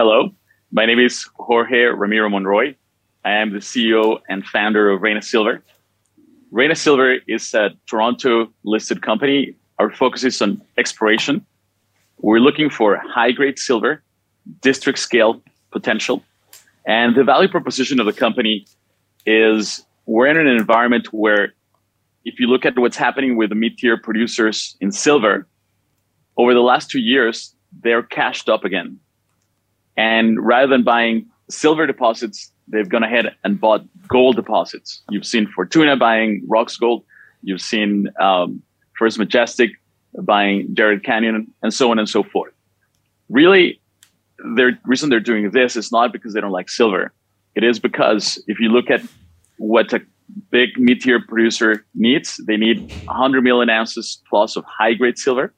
hello. My name is Jorge Ramiro Monroy. I am the CEO and founder of Reyna Silver. Reyna Silver is a Toronto listed company. Our focus is on exploration. We're looking for high grade silver, district scale potential. And the value proposition of the company is we're in an environment where if you look at what's happening with the mid-tier producers in silver, over the last two years, they're cashed up again. And rather than buying silver deposits, they've gone ahead and bought gold deposits. You've seen Fortuna buying Rocks Roxgold. You've seen um, First Majestic buying Jerritt Canyon, and so on and so forth. Really, the reason they're doing this is not because they don't like silver. It is because if you look at what a big mid-tier producer needs, they need 100 million ounces plus of high-grade silver.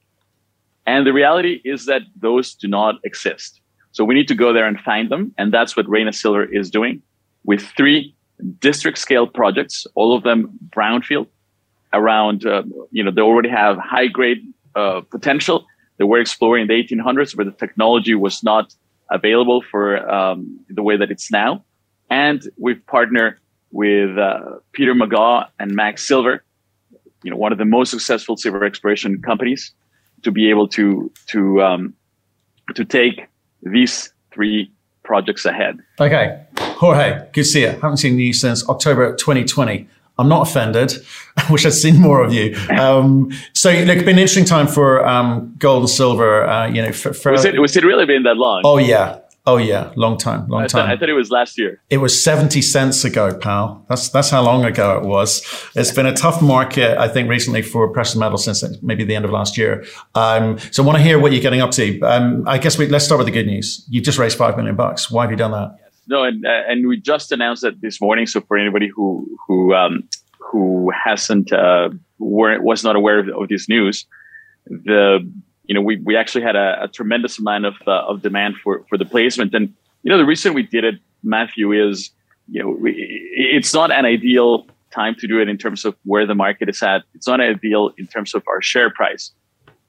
And the reality is that those do not exist. So we need to go there and find them. And that's what Reyna Silver is doing with three district scale projects, all of them brownfield around, uh, you know, they already have high grade uh, potential. They were exploring in the 1800s, where the technology was not available for um, the way that it's now. And we've partnered with uh, Peter Megaw and Mag Silver, you know, one of the most successful silver exploration companies, to be able to to um, to take these three projects ahead. Okay, Jorge, good to see you. Haven't seen you since October 2020. I'm not offended. I wish I'd seen more of you. Um, so, look, it's been an interesting time for um, gold and silver. Uh, you know, for, for was it was it really been that long? Oh yeah, Oh yeah, long time, long I time. Thought, I thought it was last year. It was seventy cents ago, pal. That's that's how long ago it was. It's been a tough market, I think, recently for precious metals since maybe the end of last year. Um, so I want to hear what you're getting up to. Um, I guess we let's start with the good news. You just raised five million bucks. Why have you done that? Yes. No, and uh, and we just announced that this morning. So for anybody who who um, who hasn't uh, were, was not aware of, of this news, the you know, we, we actually had a, a tremendous amount of, uh, of demand for, for the placement. And, you know, the reason we did it, Matthew, is, you know, we, it's not an ideal time to do it in terms of where the market is at. It's not ideal in terms of our share price.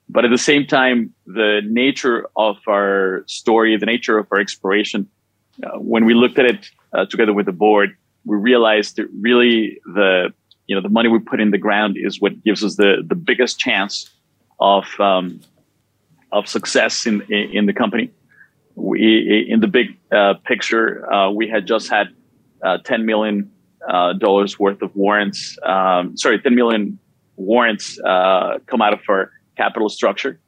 But at the same time, the nature of our story, the nature of our exploration, uh, when we looked at it uh, together with the board, we realized that really the, you know, the money we put in the ground is what gives us the, the biggest chance of, um, of success in in the company. We in the big uh, picture, uh, we had just had uh, ten million uh, dollars worth of warrants. Um, sorry, ten million warrants uh, come out of our capital structure.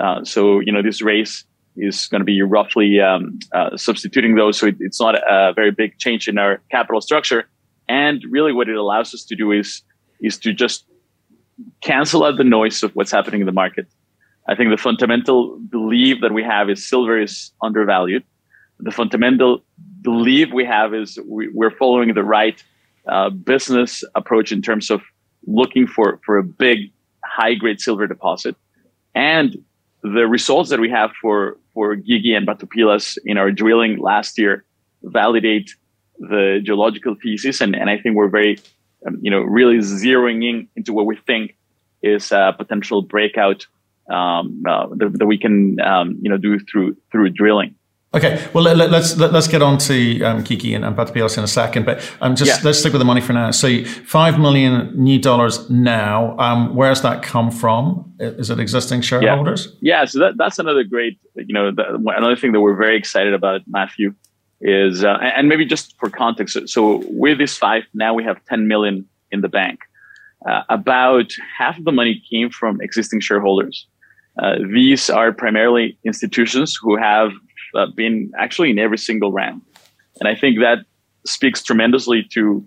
Uh, so you know this raise is going to be roughly um, substituting those. So it, it's not a very big change in our capital structure. And really, what it allows us to do is is to just cancel out the noise of what's happening in the market I think the fundamental belief that we have is silver is undervalued. The fundamental belief we have is we, are following the right uh, business approach in terms of looking for, for a big high grade silver deposit. And the results that we have for, for Guigui and Batopilas in our drilling last year validate the geological thesis. And, and I think we're very, um, you know, really zeroing in into what we think is a potential breakout um, uh, that, that, we can um, you know do through through drilling. Okay, well let, us let's, let, us get on to um, Guigui and, and in a second, but um, just yeah. let's stick with the money for now. So five million new dollars now. Um, where's that come from? Is it existing shareholders? Yeah, yeah so that, that's another great you know the, another thing that we're very excited about, Matthew, is uh, and maybe just for context. So with this five, now we have ten million in the bank. Uh, about half of the money came from existing shareholders. Uh, these are primarily institutions who have uh, been actually in every single round, and I think that speaks tremendously to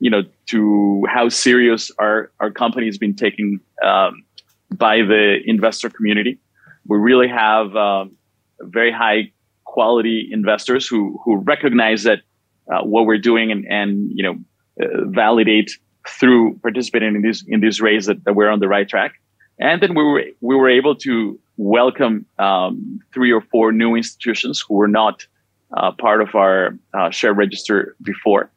you know to how serious our our company has been taken um, by the investor community. We really have um, very high quality investors who who recognize that uh, what we're doing and and you know uh, validate through participating in these in this race that, that we're on the right track. And then we were we were able to welcome um, three or four new institutions who were not uh, part of our uh, share register before.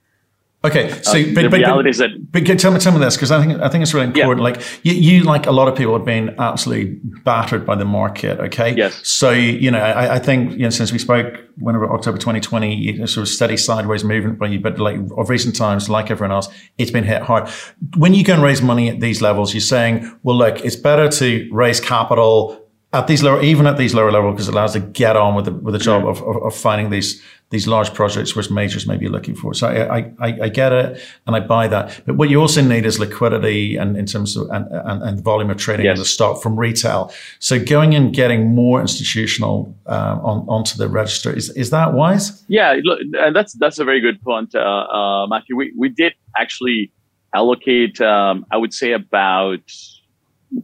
Okay, so uh, but, the but, reality but, is that. But tell me, tell me this because I think I think it's really important. Yeah. Like you, you, like a lot of people, have been absolutely battered by the market. Okay. Yes. So you know, I, I think you know, since we spoke whenever October 2020, you know, sort of steady sideways movement by you, but like of recent times, like everyone else, it's been hit hard. When you go and raise money at these levels, you're saying, well, look, it's better to raise capital at these lower, even at these lower levels, because it allows to get on with the with the job of, of, of, finding these these large projects which majors may be looking for. So I, I, I get it and I buy that. But what you also need is liquidity and in terms of and, and, and volume of trading yes. of the stock from retail. So going and getting more institutional uh, on onto the register is is that wise? Yeah, look, that's that's a very good point, uh, uh, Matthew. We we did actually allocate, um, I would say about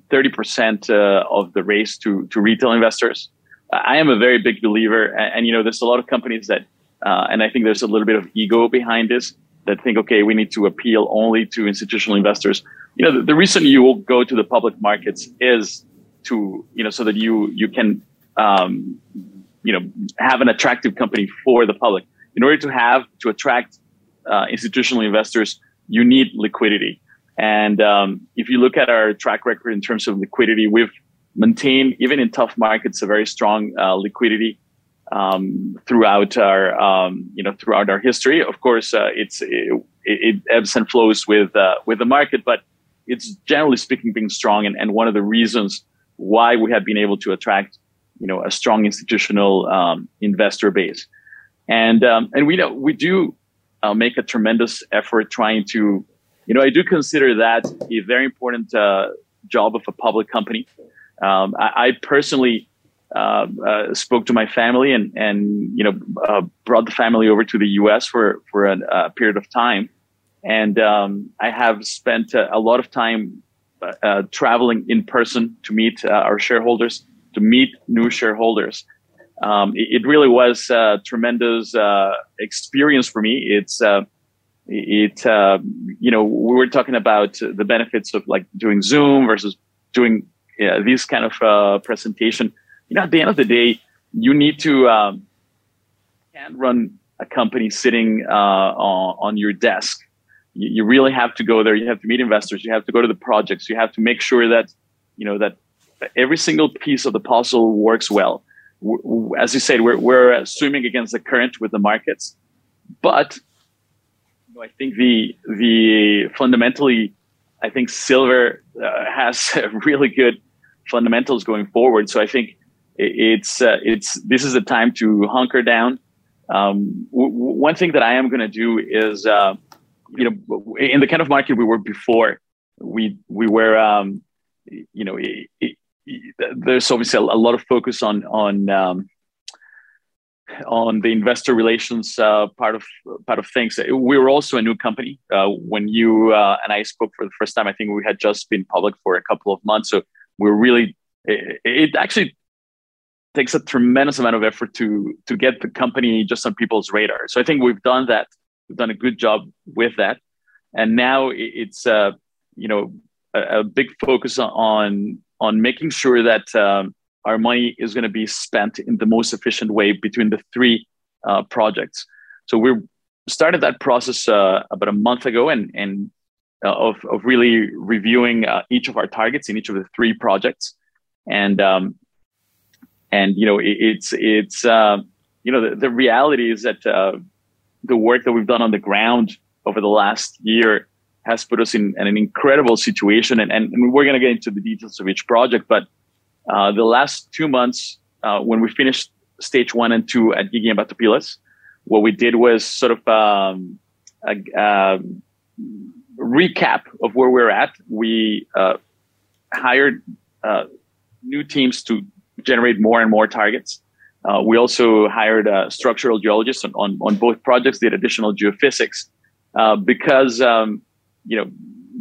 30% uh, of the race to, to retail investors. I am a very big believer, and, and you know, there's a lot of companies that, uh, and I think there's a little bit of ego behind this that think, okay, we need to appeal only to institutional investors. You know, the, the reason you will go to the public markets is to, you know, so that you you can, um, you know, have an attractive company for the public. In order to have to attract uh, institutional investors, you need liquidity. And um, if you look at our track record in terms of liquidity, we've maintained, even in tough markets, a very strong uh, liquidity um, throughout our, um, you know, throughout our history. Of course, uh, it's it, it, ebbs and flows with uh, with the market, but it's generally speaking being strong, and, and one of the reasons why we have been able to attract, you know, a strong institutional um, investor base. And um, and we know we do uh, make a tremendous effort trying to you know, I do consider that a very important uh, job of a public company. Um, I, I, personally uh, uh, spoke to my family and and you know uh, brought the family over to the U.S. for for a, a period of time, and um, I have spent a, a lot of time uh, traveling in person to meet uh, our shareholders, to meet new shareholders. Um, it, it, really was a tremendous experience for me. It's it uh, you know we were talking about the benefits of like doing zoom versus doing yeah, this kind of uh, presentation you know at the end of the day you need to um, can't run a company sitting uh, on, on, your desk. You, you, really have to go there. You have to meet investors. You have to go to the projects. You have to make sure that you know that every single piece of the puzzle works well. As you said we're, we're swimming against the current with the markets. But I think the the fundamentally, I think silver uh, has really good fundamentals going forward. So I think it's uh, it's this is a time to hunker down. Um, w- one thing that I am going to do is, uh, you know, in the kind of market we were before, we we were, um, you know, it, it, there's obviously a, a, lot of focus on on um, on the investor relations uh, part of part of things. We were also a new company uh, when you uh, and I spoke for the first time. I think we had just been public for a couple of months, so we're really. It, it actually takes a tremendous amount of effort to to get the company just on people's radar. So I think we've done that. We've done a good job with that, and now it's uh, you know a, a big focus on on making sure that. Um, our money is going to be spent in the most efficient way between the three uh, projects. So we started that process uh, about a month ago, and and uh, of of really reviewing uh, each of our targets in each of the three projects, and um, and you know it, it's it's uh, you know the, the reality is that uh, the work that we've done on the ground over the last year has put us in, in an incredible situation, and, and, and we're going to get into the details of each project, but uh, the last two months, uh, when we finished stage one and two at Guigui and Batopilas, what we did was sort of um, a, a, recap of where we're at. We uh, hired uh, new teams to generate more and more targets. Uh, we also hired structural geologist on, on, on, both projects, did additional geophysics, because um, you know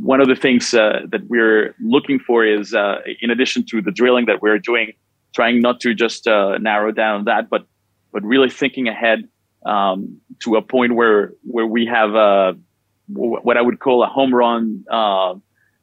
one of the things uh, that we're looking for is, uh, in addition to the drilling that we're doing, trying not to just uh, narrow down that, but but really thinking ahead um, to a point where where we have a, what I would call a home run uh,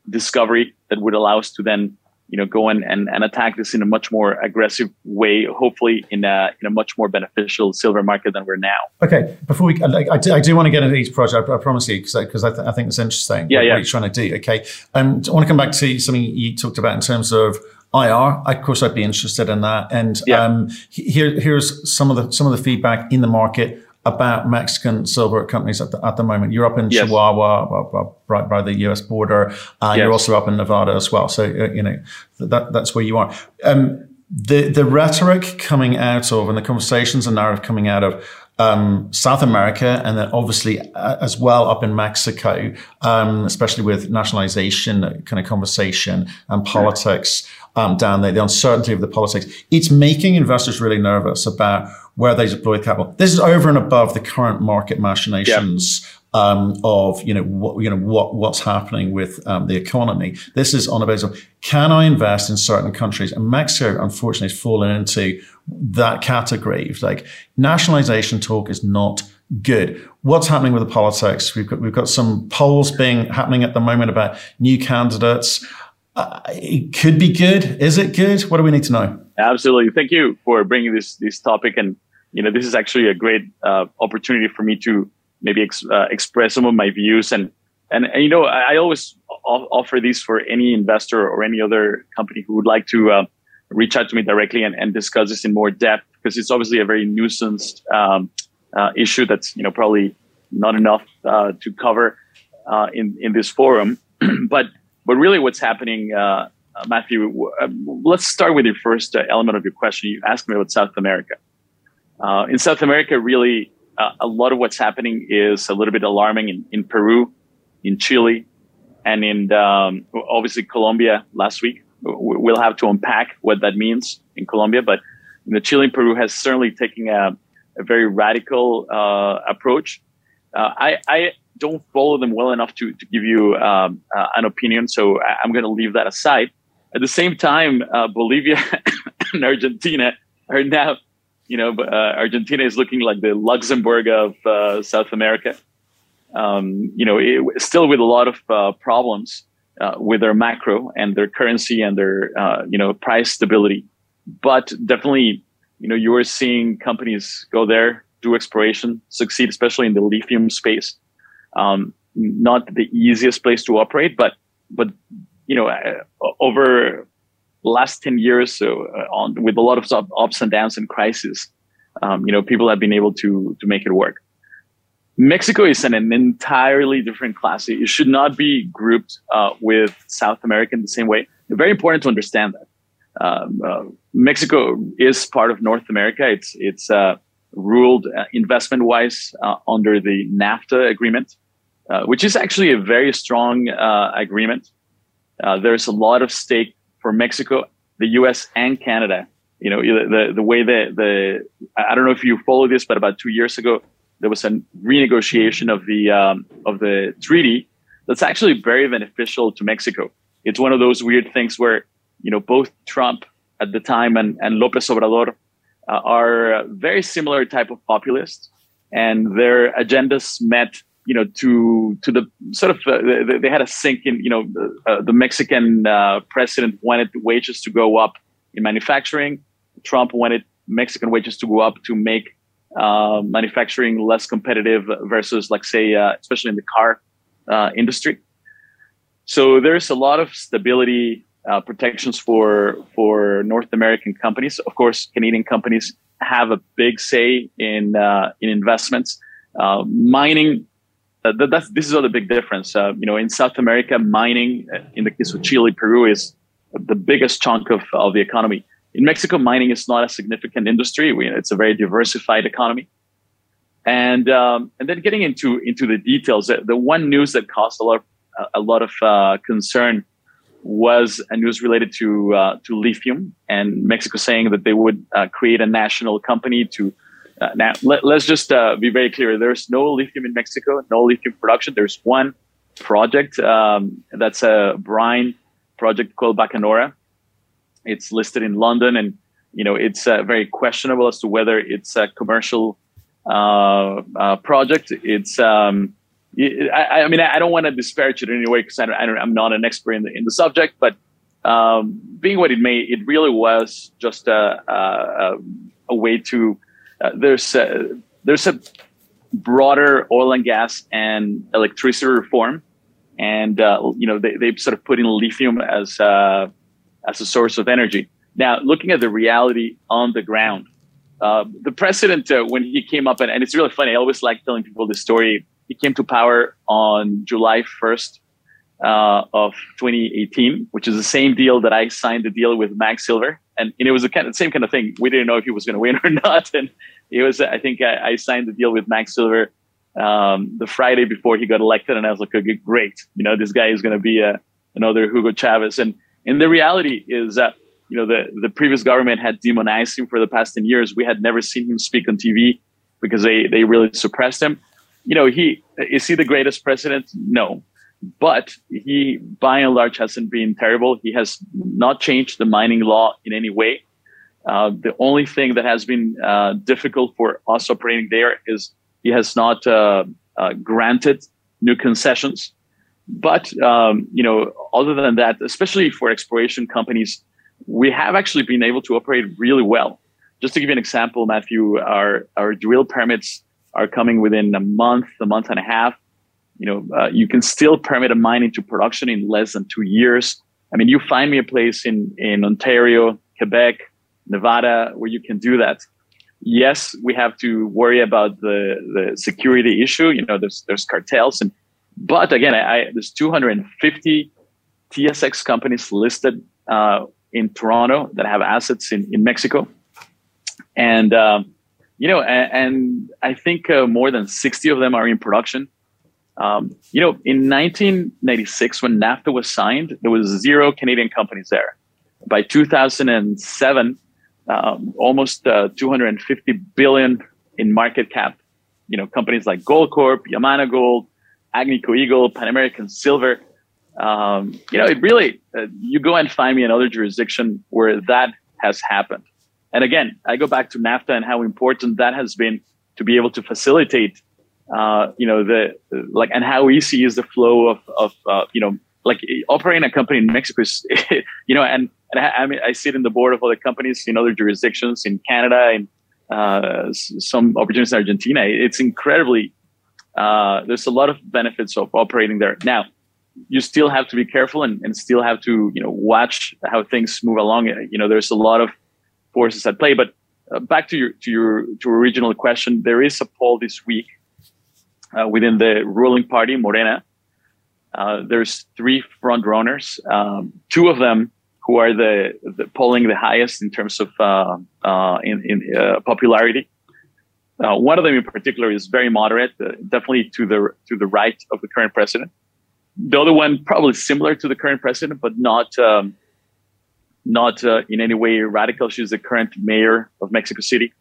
discovery that would allow us to then you know, go and, and, and attack this in a much more aggressive way, hopefully in a, in a much more beneficial silver market than we're now. Okay, before we, I, I, do, I do want to get into each project, I, I promise you, because I, I, th- I think it's interesting yeah, what, yeah. what you're trying to do. Okay, um, I want to come back to something you talked about in terms of IR. Of course, I'd be interested in that. And yeah. um, here, here's some of the some of the feedback in the market about Mexican silver companies at the, at the moment. You're up in yes. Chihuahua, right by the U.S. border. Uh, yes. You're also up in Nevada as well. So uh, you know that that's where you are. Um, the the rhetoric coming out of and the conversations and narrative coming out of um, South America, and then obviously uh, as well up in Mexico, um, especially with nationalization kind of conversation and politics um, down there, the uncertainty of the politics. It's making investors really nervous about where they deploy capital. This is over and above the current market machinations. Yeah. Um, of you know what you know what what's happening with um, the economy. This is on a basis of can I invest in certain countries? And Mexico, unfortunately, has fallen into that category. Like nationalization talk is not good. What's happening with the politics? We've got we've got some polls being happening at the moment about new candidates. Uh, it could be good. Is it good? What do we need to know? Absolutely. Thank you for bringing this this topic, and you know this is actually a great uh, opportunity for me to maybe ex- uh, express some of my views. And, and and you know I, I always offer this for any investor or any other company who would like to uh, reach out to me directly and, and discuss this in more depth because it's obviously a very nuanced um, uh, issue that's you know probably not enough uh, to cover in in this forum, but but really, what's happening, uh, uh Matthew? Uh, let's start with your first uh, element of your question. You asked me about South America. Uh, in South America, really, a lot of what's happening is a little bit alarming in, in Peru, in Chile, and in um, obviously Colombia last week. We'll have to unpack what that means in Colombia, but know, Chile and Peru has certainly taken a, a very radical approach. I, I don't follow them well enough to, to give you um, uh, an opinion. So I, am going to leave that aside. At the same time, uh, Bolivia and Argentina are now, you know, uh, Argentina is looking like the Luxembourg of uh, South America. Um, you know, it, still with a lot of uh, problems uh, with their macro and their currency and their, you know, price stability. But definitely, you know, you are seeing companies go there, do exploration, succeed, especially in the lithium space um, not the easiest place to operate, but but you know uh, over last 10 years so uh, on with a lot of ups and downs and crises um, you know people have been able to to make it work. Mexico is an, an entirely different class. It should not be grouped uh, with south america in the same way. Very important to understand that. Um, uh, mexico is part of north america. It's it's uh, ruled uh, investment wise under the nafta agreement which is actually a very strong agreement. Uh, there's a lot of stake for Mexico, the U.S. and Canada. You know, the the way that the I don't know if you follow this, but about two years ago there was a renegotiation of the um, of the treaty that's actually very beneficial to Mexico. It's one of those weird things where you know both Trump at the time and, and Lopez Obrador uh, are very similar type of populists, and their agendas met you know, to to the sort of uh, they, they, had a sink in, you know, uh, the Mexican uh, president wanted wages to go up in manufacturing. Trump wanted Mexican wages to go up to make uh, manufacturing less competitive versus, like, say, uh, especially in the car uh, industry. So there's a lot of stability protections for for North American companies. Of course, Canadian companies have a big say in in investments. mining uh, that, that's this is all the big difference. Uh, you know, in South America, mining, uh, in the case of Chile, Peru, is the biggest chunk of, of the economy. In Mexico, mining is not a significant industry. We, it's a very diversified economy. And um, and then getting into into the details, the, the one news that caused a lot of, a lot of uh, concern was a news related to uh, to lithium and Mexico saying that they would uh, create a national company to uh, now, let, us just uh, be very clear. There's no lithium in Mexico, no lithium production. There's one project um, that's a brine project called Bacanora. It's listed in London, and you know it's uh, very questionable as to whether it's a commercial uh, uh, project. It's um, I, I, mean I don't want to disparage it in any way because I, am not an expert in the in the subject, but um, being what it may, it really was just a, a, a way to. Uh, there's a, there's a broader oil and gas and electricity reform, and uh, you know they they sort of put in lithium as uh, as a source of energy. Now, looking at the reality on the ground, uh, the president uh, when he came up, and, and it's really funny. I always like telling people this story. He came to power on July 1st, uh, of 2018, which is the same deal that I signed the deal with Mag Silver. And, and it was the kind of, same kind of thing. We didn't know if he was going to win or not. And it was, I think I, I signed the deal with Mag Silver um, the Friday before he got elected. And I was like, okay, great. You know, this guy is going to be a, uh, another Hugo Chavez. And, and the reality is that, you know, the, the previous government had demonized him for the past 10 years. We had never seen him speak on TV because they, they really suppressed him. You know, he, is he the greatest president? No but he by and large hasn't been terrible. He has not changed the mining law in any way. Uh, the only thing that has been uh, difficult for us operating there is he has not uh, uh granted new concessions. But um, you know, other than that, especially for exploration companies, we have actually been able to operate really well. Just to give you an example, Matthew, our our drill permits are coming within a month, a month and a half you know, uh, you can still permit a mine into production in less than two years. I mean, you find me a place in, in Ontario, Quebec, Nevada, where you can do that. Yes, we have to worry about the, the security issue. You know, there's, there's cartels and, but again, I, there's 250 TSX companies listed, uh, in Toronto that have assets in, in Mexico. And, um, you know, and, and I think uh, more than 60 of them are in production. Um, you know, in 1996, when NAFTA was signed, there was zero Canadian companies there. By 2007, um, almost uh, 250 billion in market cap. You know, companies like Goldcorp, Yamana Gold, Agnico Eagle, Pan American Silver. Um, you know, it really, uh, you go and find me another jurisdiction where that has happened. And again, I go back to NAFTA and how important that has been to be able to facilitate uh, you know, the like, and how easy is the flow of, of uh, you know, like operating a company in Mexico is, you know, and, and I, I, mean, I sit in the board of other companies in other jurisdictions in Canada and uh, some opportunities in Argentina. It's incredibly, uh, there's a lot of benefits of operating there. Now, you still have to be careful and, and still have to, you know, watch how things move along. You know, there's a lot of forces at play, but uh, back to your, to your, to your original question, there is a poll this week uh, within the ruling party, Morena. Uh, there's three front runners, um, two of them who are the, the, polling the highest in terms of uh, uh in, in uh, popularity. Uh, one of them in particular is very moderate, definitely to the to the right of the current president. The other one probably similar to the current president, but not um, not in any way radical. She's the current mayor of Mexico City.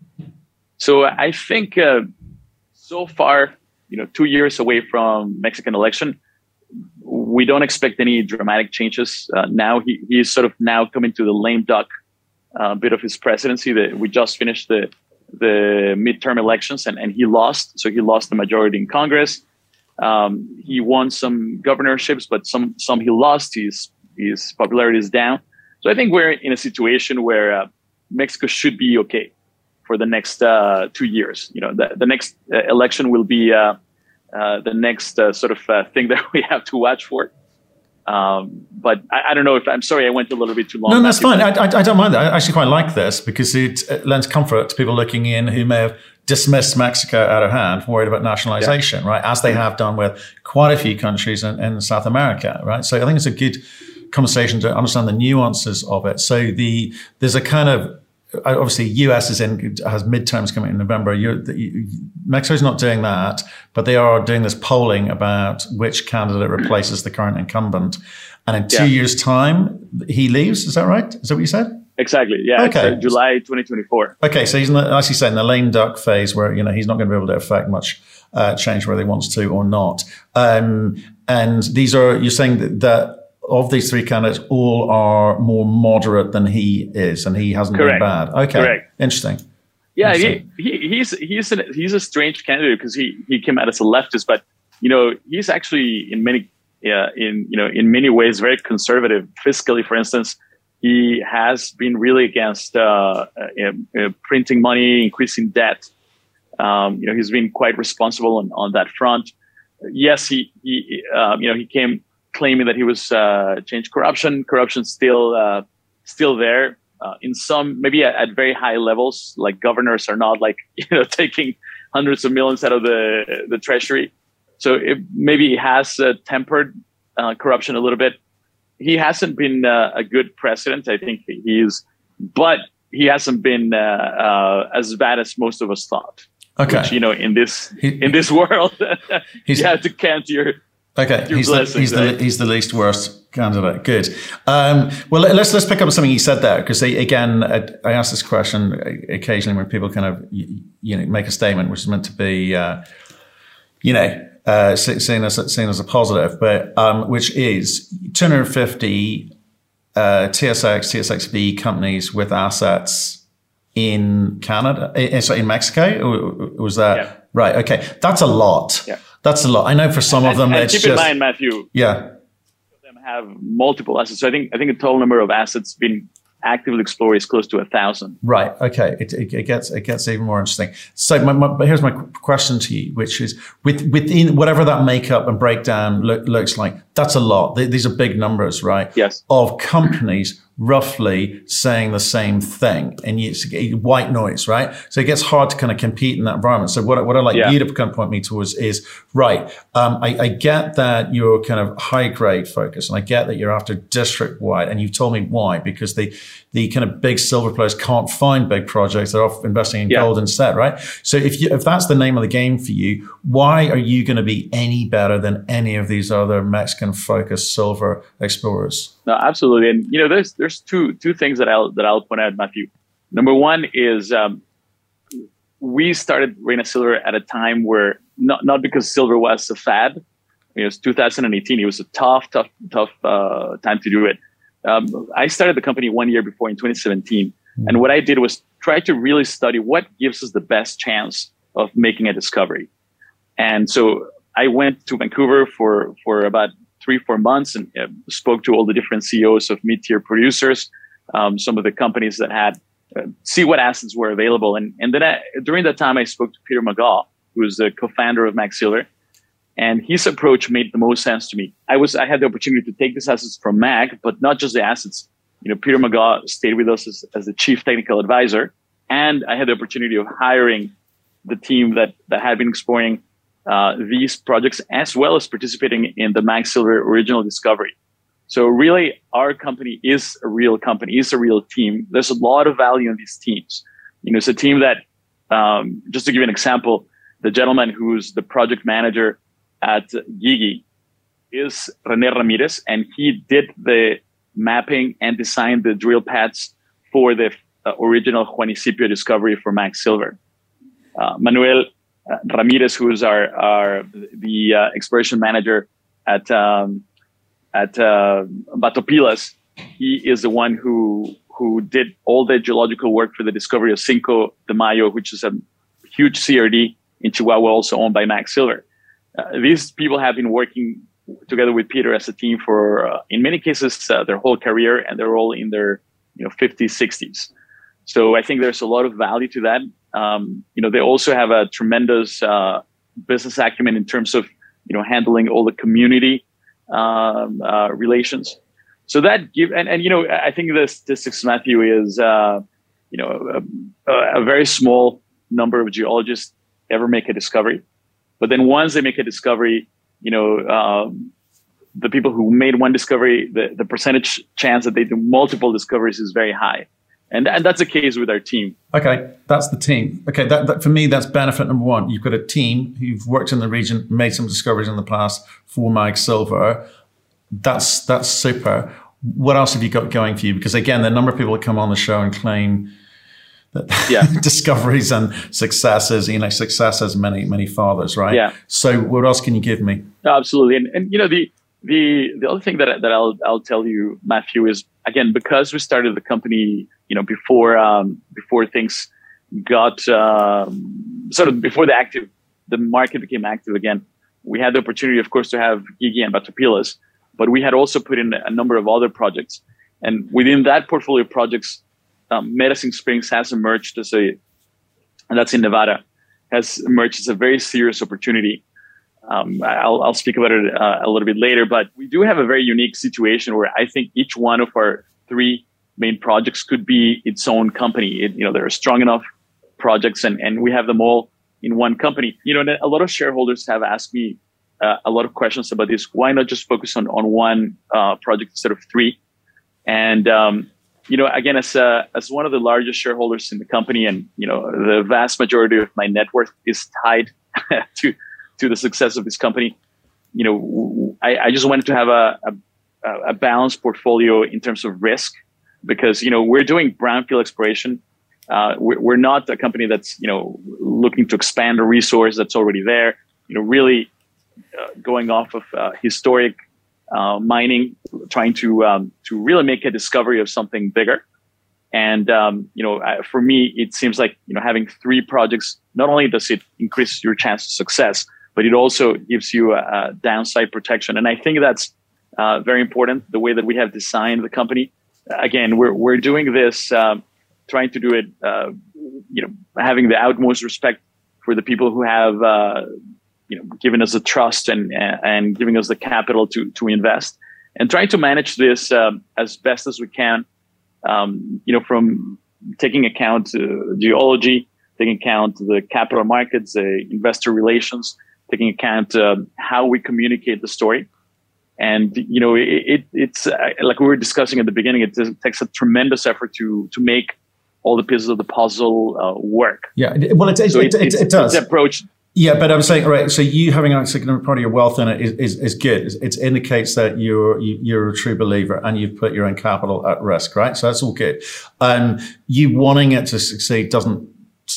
So I think so far you know, two years away from Mexican election, we don't expect any dramatic changes. Uh, now he, he's sort of now coming to the lame duck uh, bit of his presidency. That we just finished the the midterm elections and, and he lost, so he lost the majority in Congress. Um, he won some governorships, but some some he lost. His his popularity is down. So I think we're in a situation where uh, Mexico should be okay for the next uh, two years. You know, the, the next uh, election will be uh, the next uh, sort of uh, thing that we have to watch for. Um, but I, I, don't know if I'm sorry I went a little bit too long. No, that's fine. I, I, I, don't mind that. I actually quite like this because it, it, lends comfort to people looking in who may have dismissed Mexico out of hand, worried about nationalization, yeah. right? As they have done with quite a few countries in, in South America, right? So I think it's a good conversation to understand the nuances of it. So the there's a kind of obviously US is in has midterms coming in November. You, Mexico's not doing that, but they are doing this polling about which candidate replaces the current incumbent. And in two yeah. years' time, he leaves. Is that right? Is that what you said? Exactly. Yeah. Okay. July 2024. Okay. So he's, in the, as you say, in the lame duck phase where, you know, he's not going to be able to affect much uh, change whether he wants to or not. Um, and these are, you're saying that, that of these three candidates, all are more moderate than he is, and he hasn't Correct. been bad. Okay, Correct. interesting. Yeah, He, he, he's he's an, he's a strange candidate because he he came out as a leftist, but you know he's actually in many uh, in you know in many ways very conservative fiscally. For instance, he has been really against uh, uh, printing money, increasing debt. Um, you know, he's been quite responsible on, on that front. Yes, he, he um, you know, he came claiming that he was uh, changed corruption. Corruption still uh, still there uh, in some maybe at, at, very high levels. Like governors are not like you know taking hundreds of millions out of the the treasury. So it, maybe has uh, tempered uh, corruption a little bit he hasn't been uh, a good president. I think he's, but he hasn't been uh, uh, as bad as most of us thought. Okay, which, you know, in this he, in this world, you have to count your. Okay, he's the, he's the he's the least worst candidate. Good. Um, well, let's let's pick up something he said there because again, I ask this question occasionally when people kind of you know make a statement which is meant to be, uh, you know, uh, seen as seen as a positive, but um, which is 250 uh, TSX TSXV companies with assets in Canada, in, in Mexico. Was that yeah. right? Okay, that's a lot. Yeah. That's a lot. I know for some and, of them, and keep just, in mind, Matthew. Yeah. Them have multiple assets. So I think I think the total number of assets being actively explored is close to a thousand. Right. Okay. It, it, it, gets it gets even more interesting. So my, my, here's my question to you, which is with, within whatever that makeup and breakdown look, looks like, that's a lot. These are big numbers, right? Yes. Of companies roughly saying the same thing and it's white noise, right? So it gets hard to kind of compete in that environment. So what, what I'd like yeah. you to kind of point me towards is, right, um, I, I, get that you're kind of high grade focus and I get that you're after district wide and you've told me why, because the, the kind of big silver players can't find big projects. They're off investing in yeah. gold instead, right? So if you, if that's the name of the game for you, why are you going to be any better than any of these other Mexican focused silver explorers? No, absolutely. And you know, there's there's two two things that I'll that I'll point out, Matthew. Number one is um, we started Reyna Silver at a time where not not because silver was a fad. It was 2018. It was a tough, tough, tough uh, time to do it. Um, I started the company one year before in 2017, mm-hmm. and what I did was try to really study what gives us the best chance of making a discovery. And so I went to Vancouver for for about three, four months and uh, spoke to all the different CEOs of mid-tier producers, um, some of the companies that had, uh, see what assets were available. And, and then I, during that time, I spoke to Peter Megaw, who is the co-founder of Mag Silver, and his approach made the most sense to me. I was, I had the opportunity to take these assets from Mag, but not just the assets. You know, Peter Megaw stayed with us as, as the chief technical advisor, and I had the opportunity of hiring the team that, that had been exploring uh, these projects as well as participating in the Mag Silver original discovery. So really, our company is a real company, is a real team. There's a lot of value in these teams. You know, it's a team that, um, just to give you an example, the gentleman who's the project manager at Guigui is Rene Ramirez, and he did the mapping and designed the drill pads for the uh, original Juanicipio discovery for Mag Silver. Uh, Manuel uh, Ramirez, who's our, our the uh, exploration manager at um, at uh, Batopilas, he is the one who who did all the geological work for the discovery of Cinco de Mayo, which is a huge CRD in Chihuahua, also owned by Mag Silver. Uh, these people have been working together with Peter as a team for, uh, in many cases, uh, their whole career, and they're all in their you know 50s, 60s. So I think there's a lot of value to that. Um, you know, they also have a tremendous uh, business acumen in terms of you know handling all the community um, uh, relations. So that give and, and you know I think the statistics Matthew is you know a, a, very small number of geologists ever make a discovery, but then once they make a discovery, you know um, the people who made one discovery, the, the percentage chance that they do multiple discoveries is very high. And, and that's the case with our team. Okay, that's the team. Okay, that, that, for me, that's benefit number one. You've got a team who've worked in the region, made some discoveries in the past for Mag Silver. That's that's super. What else have you got going for you? Because again, the number of people that come on the show and claim yeah. discoveries and successes, you know, success has many, many fathers, right? Yeah. So what else can you give me? Absolutely. And, and you know, the, the, the other thing that, that I'll, I'll tell you, Matthew, is again, because we started the company you know, before um, before things got um, sort of before the active the market became active again. we had the opportunity, of course, to have Guigui and Batopilas, but we had also put in a number of other projects. And within that portfolio of projects, um, Medicine Springs has emerged as a, and that's in Nevada, has emerged as a very serious opportunity. Um, I'll, I'll, speak about it uh, a little bit later, but we do have a very unique situation where I think each one of our three main projects could be its own company. It, you know, there are strong enough projects and, and we have them all in one company. You know, a lot of shareholders have asked me uh, a lot of questions about this. Why not just focus on, on one uh, project instead of three? And, um, you know, again, as, uh, as one of the largest shareholders in the company and, you know, the vast majority of my net worth is tied to, to the success of this company. You know, I, I just wanted to have a, a, a balanced portfolio in terms of risk because, you know, we're doing brownfield exploration. Uh, we're, we're, not a company that's, you know, looking to expand a resource that's already there. You know, really uh, going off of uh, historic uh, mining, trying to um, to really make a discovery of something bigger. And um, you know, for me, it seems like you know having three projects not only does it increase your chance of success, but it also gives you a, a downside protection. And I think that's uh, very important. The way that we have designed the company. Again, we're we're doing this, um, trying to do it, uh, you know, having the utmost respect for the people who have uh, you know, giving us the trust and and giving us the capital to to invest, and trying to manage this um, as best as we can. Um, you know, from taking account uh, geology, taking account the capital markets, uh, investor relations, taking account uh, how we communicate the story. And you know, it, it it's uh, like we were discussing at the beginning. It, takes a tremendous effort to to make all the pieces of the puzzle uh, work. Yeah, well, it, so it, it, it does. approach yeah, but I'm saying, right. So you having a significant part of your wealth in it is, is, is good. It indicates that you're you're a true believer and you've put your own capital at risk, right? So that's all good. Um, you wanting it to succeed doesn't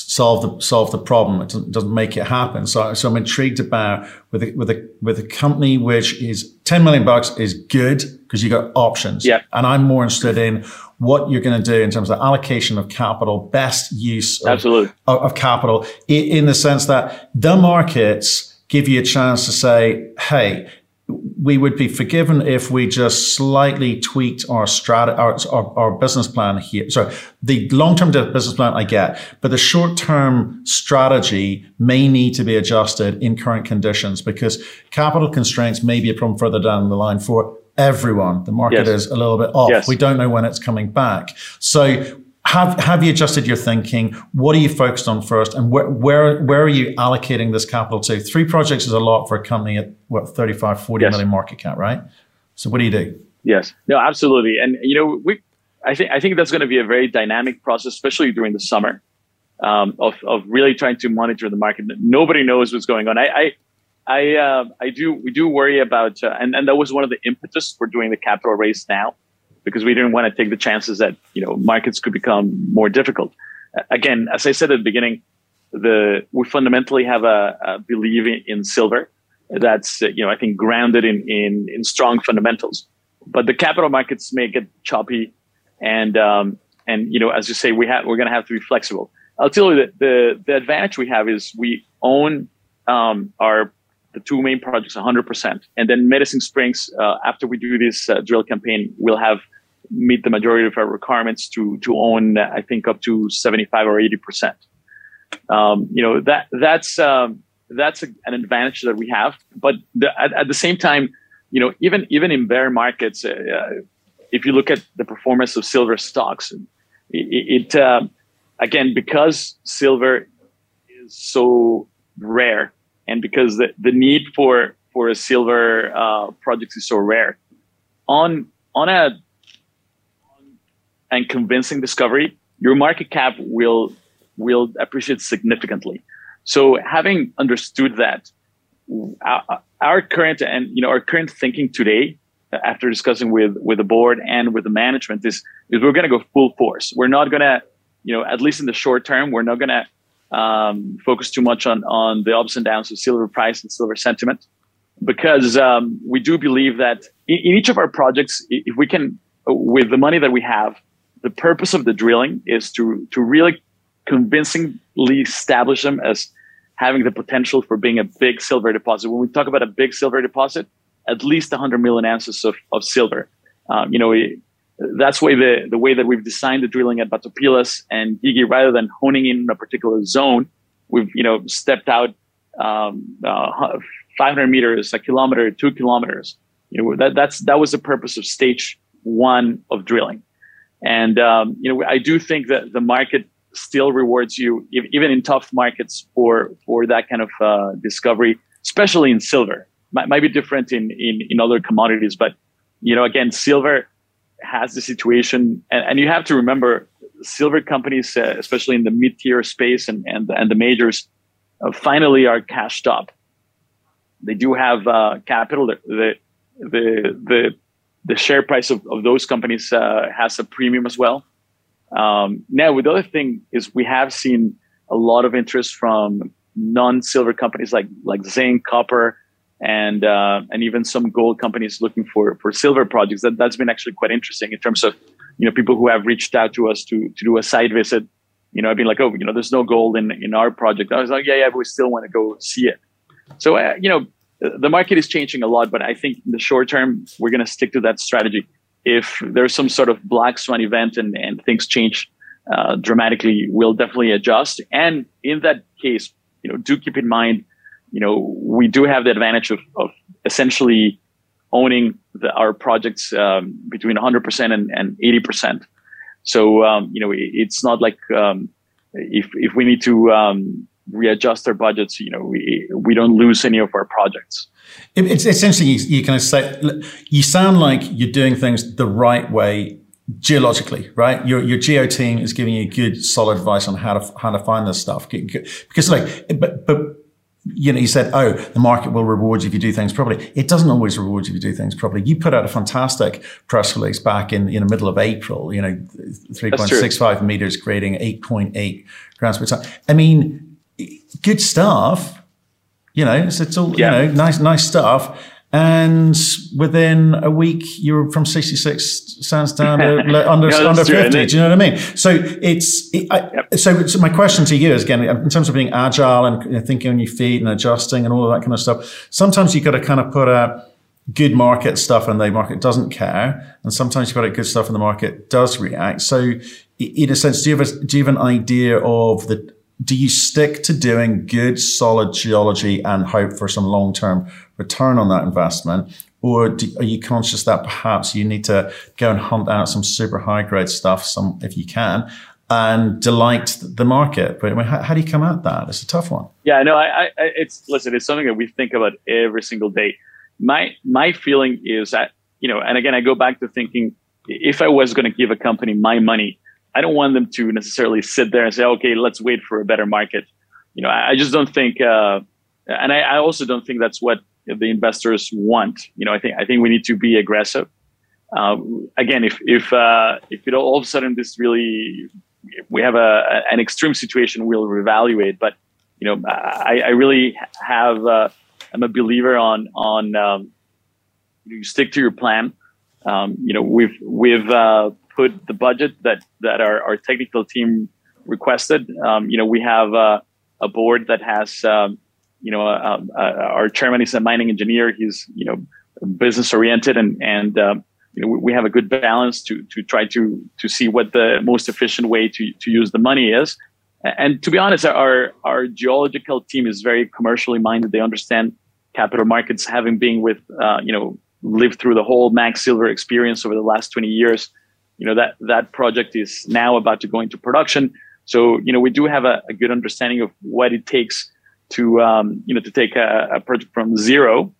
solve the solve the problem. It doesn't, doesn't make it happen. So so I'm intrigued about with a, with a with a company which is 10 million bucks is good because you got options. Yeah. And I'm more interested in what you're going to do in terms of allocation of capital, best use of, Absolutely. of, of capital in the sense that the markets give you a chance to say, hey, we would be forgiven if we just slightly tweaked our strat, our, our, our, business plan here. So the long-term business plan I get, but the short-term strategy may need to be adjusted in current conditions because capital constraints may be a problem further down the line for everyone. The market yes. is a little bit off. Yes. We don't know when it's coming back. So have have you adjusted your thinking? What are you focused on first, and where where where are you allocating this capital to? Three projects is a lot for a company at what 35, 40 yes. million market cap, right? So what do you do? Yes, no, absolutely, and you know we. I think I think that's going to be a very dynamic process, especially during the summer, um, of of really trying to monitor the market. Nobody knows what's going on. I, I I uh, I do we do worry about uh, and and that was one of the impetus for doing the capital raise now because we didn't want to take the chances that you know markets could become more difficult. Again, as I said at the beginning, the we fundamentally have a, a belief in, in silver that's you know I think grounded in, in in strong fundamentals. But the capital markets may get choppy, and um, and you know as you say we have we're going to have to be flexible. I'll tell you that the the advantage we have is we own um, our the two main projects 100%. And then Medicine Springs, uh, after we do this uh, drill campaign, we'll have meet the majority of our requirements to to own, I think, up to 75 or 80 percent. Um, you know that that's um, that's a, an advantage that we have. But the, at, at, the same time, you know, even even in bear markets, uh, if you look at the performance of silver stocks, it, it uh, again because silver is so rare and because the, the need for for a silver uh, project is so rare, on on a and convincing discovery, your market cap will will appreciate significantly. So having understood that, our, current and you know our current thinking today, after discussing with with the board and with the management, is is we're going to go full force. We're not going to, you know, at least in the short term, we're not going to um, focus too much on on the ups and downs of silver price and silver sentiment, because um, we do believe that in, in, each of our projects, if we can, with the money that we have, the purpose of the drilling is to to really convincingly establish them as having the potential for being a big silver deposit. When we talk about a big silver deposit, at least 100 million ounces of, of silver. Um, you know, we, that's why the, the way that we've designed the drilling at Batopilas and Guigui, rather than honing in a particular zone, we've, you know, stepped out um, uh, 500 meters, a kilometer, two kilometers. You know, that, that's, that was the purpose of stage one of drilling. And, um, you know, I do think that the market still rewards you, if, even in tough markets for, for that kind of uh, discovery, especially in silver. Might, might be different in, in, in other commodities, but, you know, again, silver has the situation, and, and you have to remember silver companies, uh, especially in the mid tier space and, and, and the majors, uh, finally are cashed up. They do have uh, capital. The, the, the, the the share price of, of those companies uh, has a premium as well. Um, now, the other thing is we have seen a lot of interest from non-silver companies like like zinc, copper, and uh, and even some gold companies looking for for silver projects. That that's been actually quite interesting in terms of you know people who have reached out to us to to do a site visit. You know, I've been like, oh, you know, there's no gold in in our project. I was like, yeah, yeah, but we still want to go see it. So uh, you know, the market is changing a lot, but I think in the short term, we're going to stick to that strategy. If there's some sort of black swan event and, and things change uh, dramatically, we'll definitely adjust. And in that case, you know, do keep in mind, you know, we do have the advantage of, of essentially owning the, our projects um, between 100% and, and 80%. So, um, you know, it, it's not like um, if, if we need to um, readjust our budgets, you know, we we don't lose any of our projects. It's essentially you, you kind of say you sound like you're doing things the right way geologically, right? Your your geo team is giving you good, solid advice on how to how to find this stuff because like, but but you know, you said, oh, the market will reward you if you do things properly. It doesn't always reward you if you do things properly. You put out a fantastic press release back in, in the middle of April, you know, 3.65 meters grading 8.8 grams per ton. I mean, good stuff. You know, it's, it's all yeah. you know, nice, nice stuff. And within a week, you're from 66 stands down to under, no, under 50. True, do you know what I mean? So it's, it, I, yep. so, so, my question to you is again, in terms of being agile and you know, thinking on your feet and adjusting and all of that kind of stuff, sometimes you've got to kind of put a good market stuff and the market doesn't care. And sometimes you've got a good stuff and the market does react. So in a sense, do you have a, do you have an idea of the, do you stick to doing good, solid geology and hope for some long term return on that investment? Or do, are you conscious that perhaps you need to go and hunt out some super high grade stuff, some if you can, and delight the market? But I mean, how, how, do you come at that? It's a tough one. Yeah, no, I, I, it's listen, it's something that we think about every single day. My my feeling is that you know, and again, I go back to thinking if I was going to give a company my money, I don't want them to necessarily sit there and say, okay, let's wait for a better market. You know, I, I just don't think, uh, and I, I, also don't think that's what the investors want. You know, I think I think we need to be aggressive. Uh, again, if if uh, if it all of a sudden this really we have a an extreme situation, we'll reevaluate. But you know, I, I really have uh, I'm a believer on on um, you stick to your plan. Um, you know, we've we've uh, put the budget that that our, our technical team requested. Um, you know, we have uh, a board that has, um, you know, uh, uh, our chairman is a mining engineer. He's, you know, business oriented, and and um, you know, we have a good balance to to try to to see what the most efficient way to to use the money is. And to be honest, our our geological team is very commercially minded. They understand capital markets, having been with, uh, you know, lived through the whole Mag Silver experience over the last 20 years you know that that project is now about to go into production. So you know we do have a, a good understanding of what it takes to um, you know to take a, a project from zero,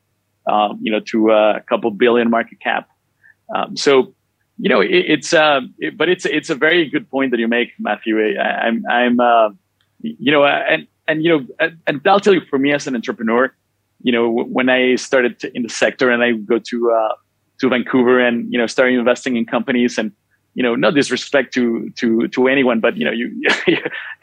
um, you know, to a couple billion market cap. Um, so you know it, it's uh, it, but it's it's a very good point that you make, Matthew. I, am I'm, I'm uh, you know and and you know and, I'll tell you for me as an entrepreneur, you know when I started in the sector and I go to uh, to Vancouver and you know starting investing in companies and you know, no disrespect to to to anyone, but you know, you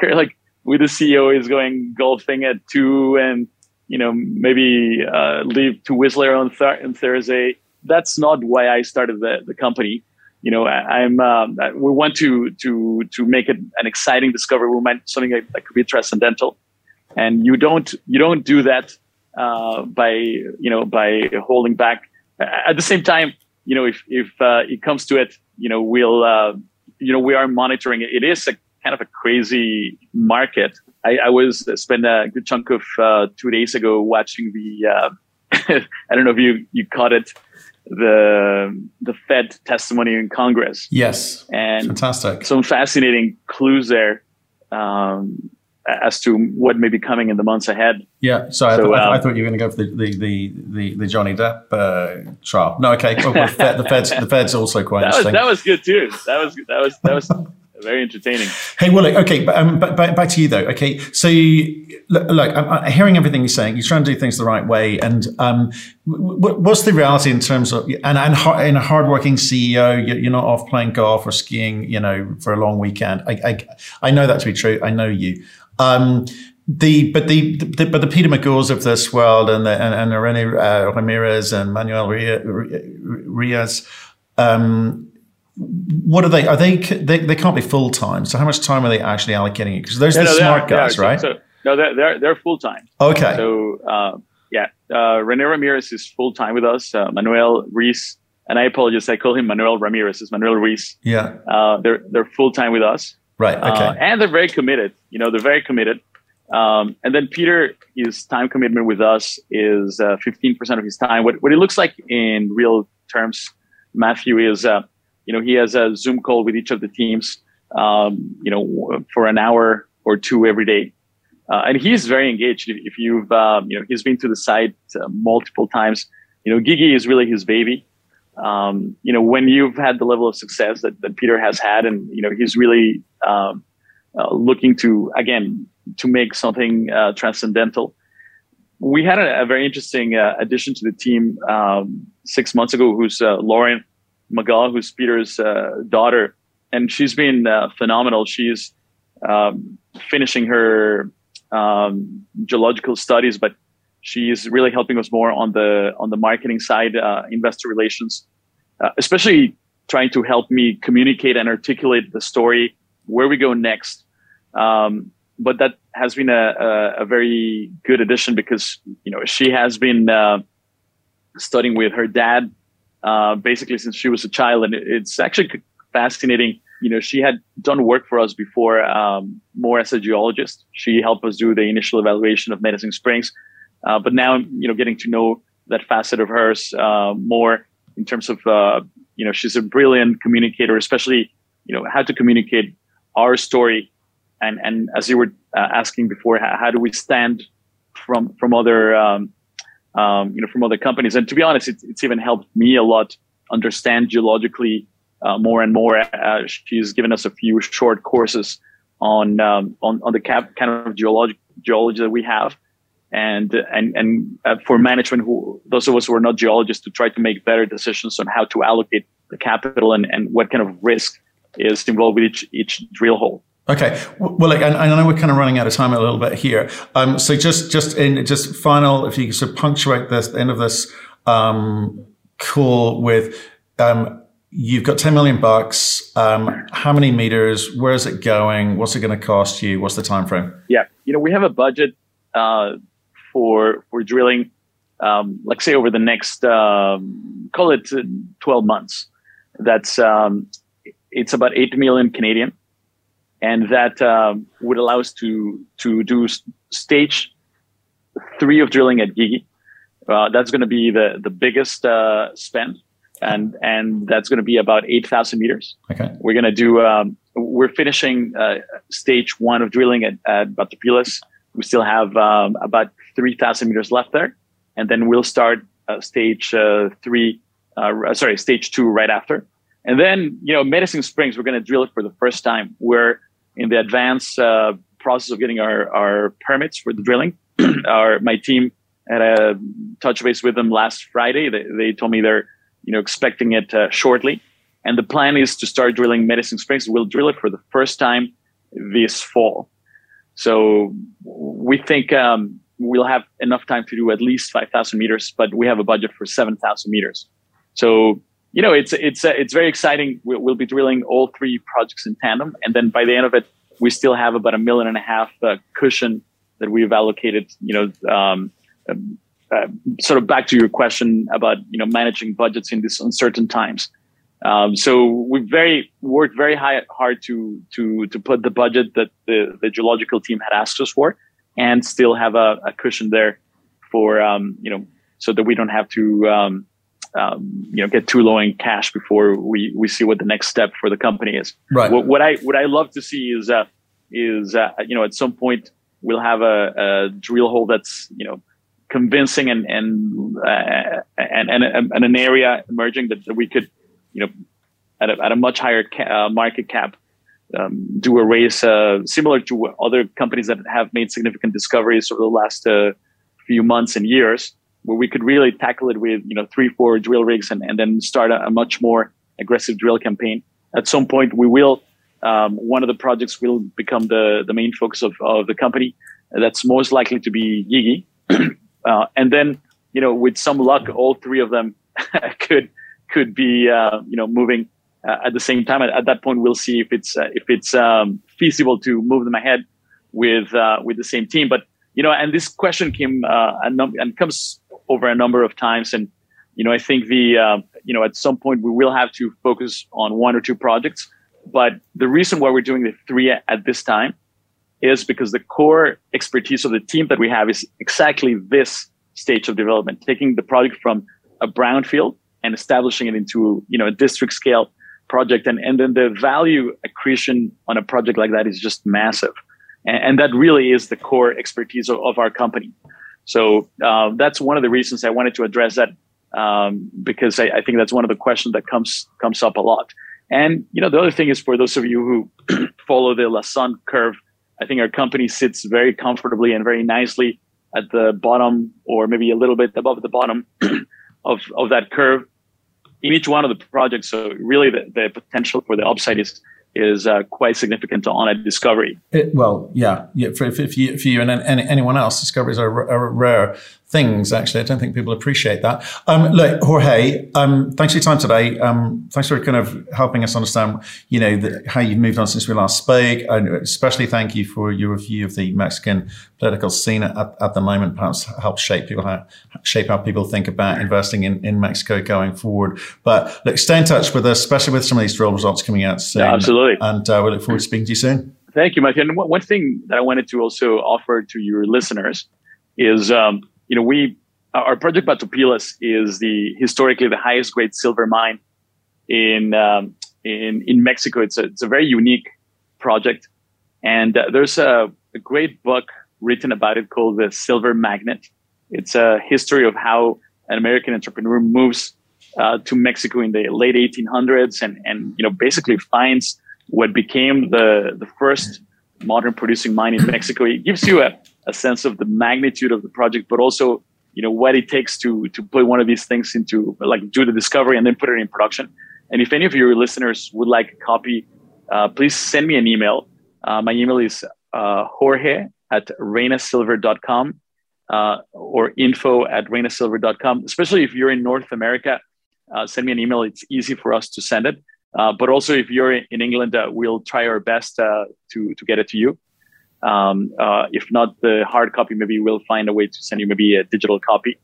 you're like with the CEO is going golfing at two, and you know, maybe uh, leave to Whistler on, th- on Thursday. That's not why I started the the company. You know, I, am um, we want to to to make it an exciting discovery. We want something that, that could be transcendental. and you don't you don't do that uh, by you know by holding back. At the same time, you know if if uh, it comes to it, you know we'll uh, you know we are monitoring it. It is a kind of a crazy market. I, I was uh, spent a good chunk of uh, two days ago watching the. Uh, I don't know if you you caught it the the Fed testimony in Congress. Yes, and fantastic. Some fascinating clues there um, as to what may be coming in the months ahead. Yeah, so, so I, th- um, I, thought you were going to go for the the the, the, the Johnny Depp uh, trial. No, okay. Well, the, Fed, the Fed's the Fed's also quite that interesting. Was, that was good too. That was that was that was very entertaining. Hey, Willie. Okay, but, um, but, back to you though. Okay, so you, look, look, I'm, hearing everything you're saying. You're trying to do things the right way, and um, what's the reality in terms of and and in a hardworking CEO, you're not off playing golf or skiing, you know, for a long weekend. I I, I know that to be true. I know you. Um, the but the, the, but the Peter Megaw's of this world and the, and, and Rene uh, Ramirez and Manuel Riaz, um, what are they? Are they? They, they can't be full time. So how much time are they actually allocating it? Because those are the no, smart guys, right? So, no, they're they're, they're full time. Okay. So uh, yeah, uh, Rene Ramirez is full time with us. Uh, Manuel Reese, and I apologize, I call him Manuel Ramirez. It's Manuel Reese. Yeah. Uh, they're they're full time with us. Right. Uh, okay. and they're very committed. You know, they're very committed. Um, and then Peter, his time commitment with us is uh, 15% of his time. What what it looks like in real terms, Matthew is you know, he has a Zoom call with each of the teams, um, you know, for an hour or two every day. Uh, and he's very engaged. If, you've, um, you know, he's been to the site uh, multiple times. You know, Guigui is really his baby. Um, you know, when you've had the level of success that, that Peter has had, and you know, he's really um, uh, looking to again to make something uh, transcendental. We had a, a very interesting uh, addition to the team um, six months ago, who's uh, Lauren Megaw, who's Peter's uh, daughter, and she's been uh, phenomenal. She's um, finishing her um, geological studies, but she's really helping us more on the on the marketing side, uh, investor relations, uh, especially trying to help me communicate and articulate the story where we go next. Um, but that has been a, a, a, very good addition because you know she has been uh, studying with her dad uh, basically since she was a child. And it's actually fascinating. You know, she had done work for us before, um, more as a geologist. She helped us do the initial evaluation of Medicine Springs. Uh, but now, you know, getting to know that facet of hers uh, more in terms of, uh, you know, she's a brilliant communicator, especially, you know, how to communicate our story. And, and as you were uh, asking before, how, how, do we stand from, from other, um, um, you know, from other companies. And to be honest, it's, it's even helped me a lot understand geologically uh, more and more. Uh, she's given us a few short courses on um, on, on the cap, kind of geology geology that we have, and and and uh, for management, who those of us who are not geologists, to try to make better decisions on how to allocate the capital and, and what kind of risk is involved with each each drill hole. Okay. Well, like, I know we're kind of running out of time a little bit here. Um, so just, just in, just final, if you could sort of punctuate this, the end of this, um, call with, um, you've got 10 million bucks. Um, how many meters? Where is it going? What's it going to cost you? What's the time frame? Yeah. You know, we have a budget, uh, for, for drilling, um, like say over the next, um, call it 12 months. That's, um, it's about 8 million Canadian and that um, would allow us to to do stage three of drilling at Guigui. Uh, that's going to be the the biggest uh, spend, and and that's going to be about eight thousand meters. Okay, we're going to do. Um, we're finishing uh, stage one of drilling at, at Batopilas. We still have um, about three thousand meters left there, and then we'll start uh, stage uh, three. Uh, sorry, stage two right after. And then, you know, Medicine Springs, we're going to drill it for the first time. We're in the advanced uh, process of getting our, our permits for the drilling. our my team had a touch base with them last Friday. They, they told me they're you know expecting it uh, shortly, and the plan is to start drilling Medicine Springs. We'll drill it for the first time this fall. So we think um, we'll have enough time to do at least 5,000 meters, but we have a budget for 7,000 meters. So you know, it's it's uh, it's very exciting. We'll, we'll, be drilling all three projects in tandem, and then by the end of it, we still have about a million and a half uh, cushion that we've allocated, you know, um, uh, sort of back to your question about you know managing budgets in these uncertain times. Um, so we very worked very high, hard to to to put the budget that the, the geological team had asked us for, and still have a, a cushion there for um, you know so that we don't have to um, you know get too low in cash before we we see what the next step for the company is. Right. What, what I what I love to see is uh, is uh, you know at some point we'll have a, a drill hole that's you know convincing and and uh, and, and, and an area emerging that, that we could you know at a, at a much higher ca- uh, market cap um, do a raise uh, similar to other companies that have made significant discoveries over the last uh, few months and years where we could really tackle it with you know three four drill rigs and, and then start a, a much more aggressive drill campaign. At some point we will um, one of the projects will become the the main focus of, of the company. That's most likely to be Guigui. Uh, and then you know with some luck all three of them could could be uh, you know moving uh, at the same time. At, at, that point we'll see if it's uh, if it's um, feasible to move them ahead with uh, with the same team. But you know and this question came a num- and comes over a number of times. And, you know, I think the, uh, you know, at some point we will have to focus on one or two projects. But the reason why we're doing the three at this time is because the core expertise of the team that we have is exactly this stage of development, taking the project from a brownfield and establishing it into, you know, a district scale project. And, and then the value accretion on a project like that is just massive. And, and that really is the core expertise of, of our company. So uh, that's one of the reasons I wanted to address that um, because I, I, think that's one of the questions that comes comes up a lot. And you know, the other thing is for those of you who follow the Lassonde curve, I think our company sits very comfortably and very nicely at the bottom, or maybe a little bit above the bottom of of that curve in each one of the projects. So really, the, the potential for the upside is is uh, quite significant on a discovery. It, well, yeah, yeah. For, for, for, you, and any, anyone else, discoveries are, are rare things. Actually, I don't think people appreciate that. Um, look, Jorge, um, thanks for your time today. Um, thanks for kind of helping us understand, you know, the, how you've moved on since we last spoke. And especially thank you for your review of the Mexican political scene at, at the moment. Perhaps help shape people how shape how people think about investing in, in Mexico going forward. But look, stay in touch with us, especially with some of these drill results coming out soon. Yeah, absolutely. And uh, we look forward to speaking to you soon. Thank you, Matthew. And one thing that I wanted to also offer to your listeners is um, you know, we our project Batopilas is the historically the highest grade silver mine in um, in in Mexico. It's a it's a very unique project, and uh, there's a, a, great book written about it called the Silver Magnet. It's a history of how an American entrepreneur moves uh, to Mexico in the late 1800s, and and you know basically finds what became the the first modern producing mine in Mexico. It gives you a a sense of the magnitude of the project, but also you know what it takes to to put one of these things into like do the discovery and then put it in production. And if any of your listeners would like a copy, uh, please send me an email. Uh, my email is uh, Jorge at reynasilver.com uh, or info at reynasilver.com. Especially if you're in North America, uh, send me an email. It's easy for us to send it. Uh, but also, if you're in England, uh, we'll try our best to to get it to you. Um, uh, if not the hard copy, maybe we'll find a way to send you maybe a digital copy.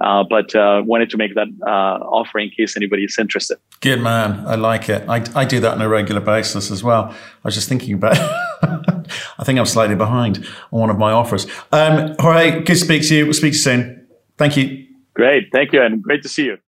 Uh, but uh, wanted to make that uh, offer in case anybody is interested. Good man, I like it. I, I do that on a regular basis as well. I was just thinking about. I think I'm slightly behind on one of my offers. Um, Jorge, good to speak to you. We'll speak to you soon. Thank you. Great, thank you, and great to see you.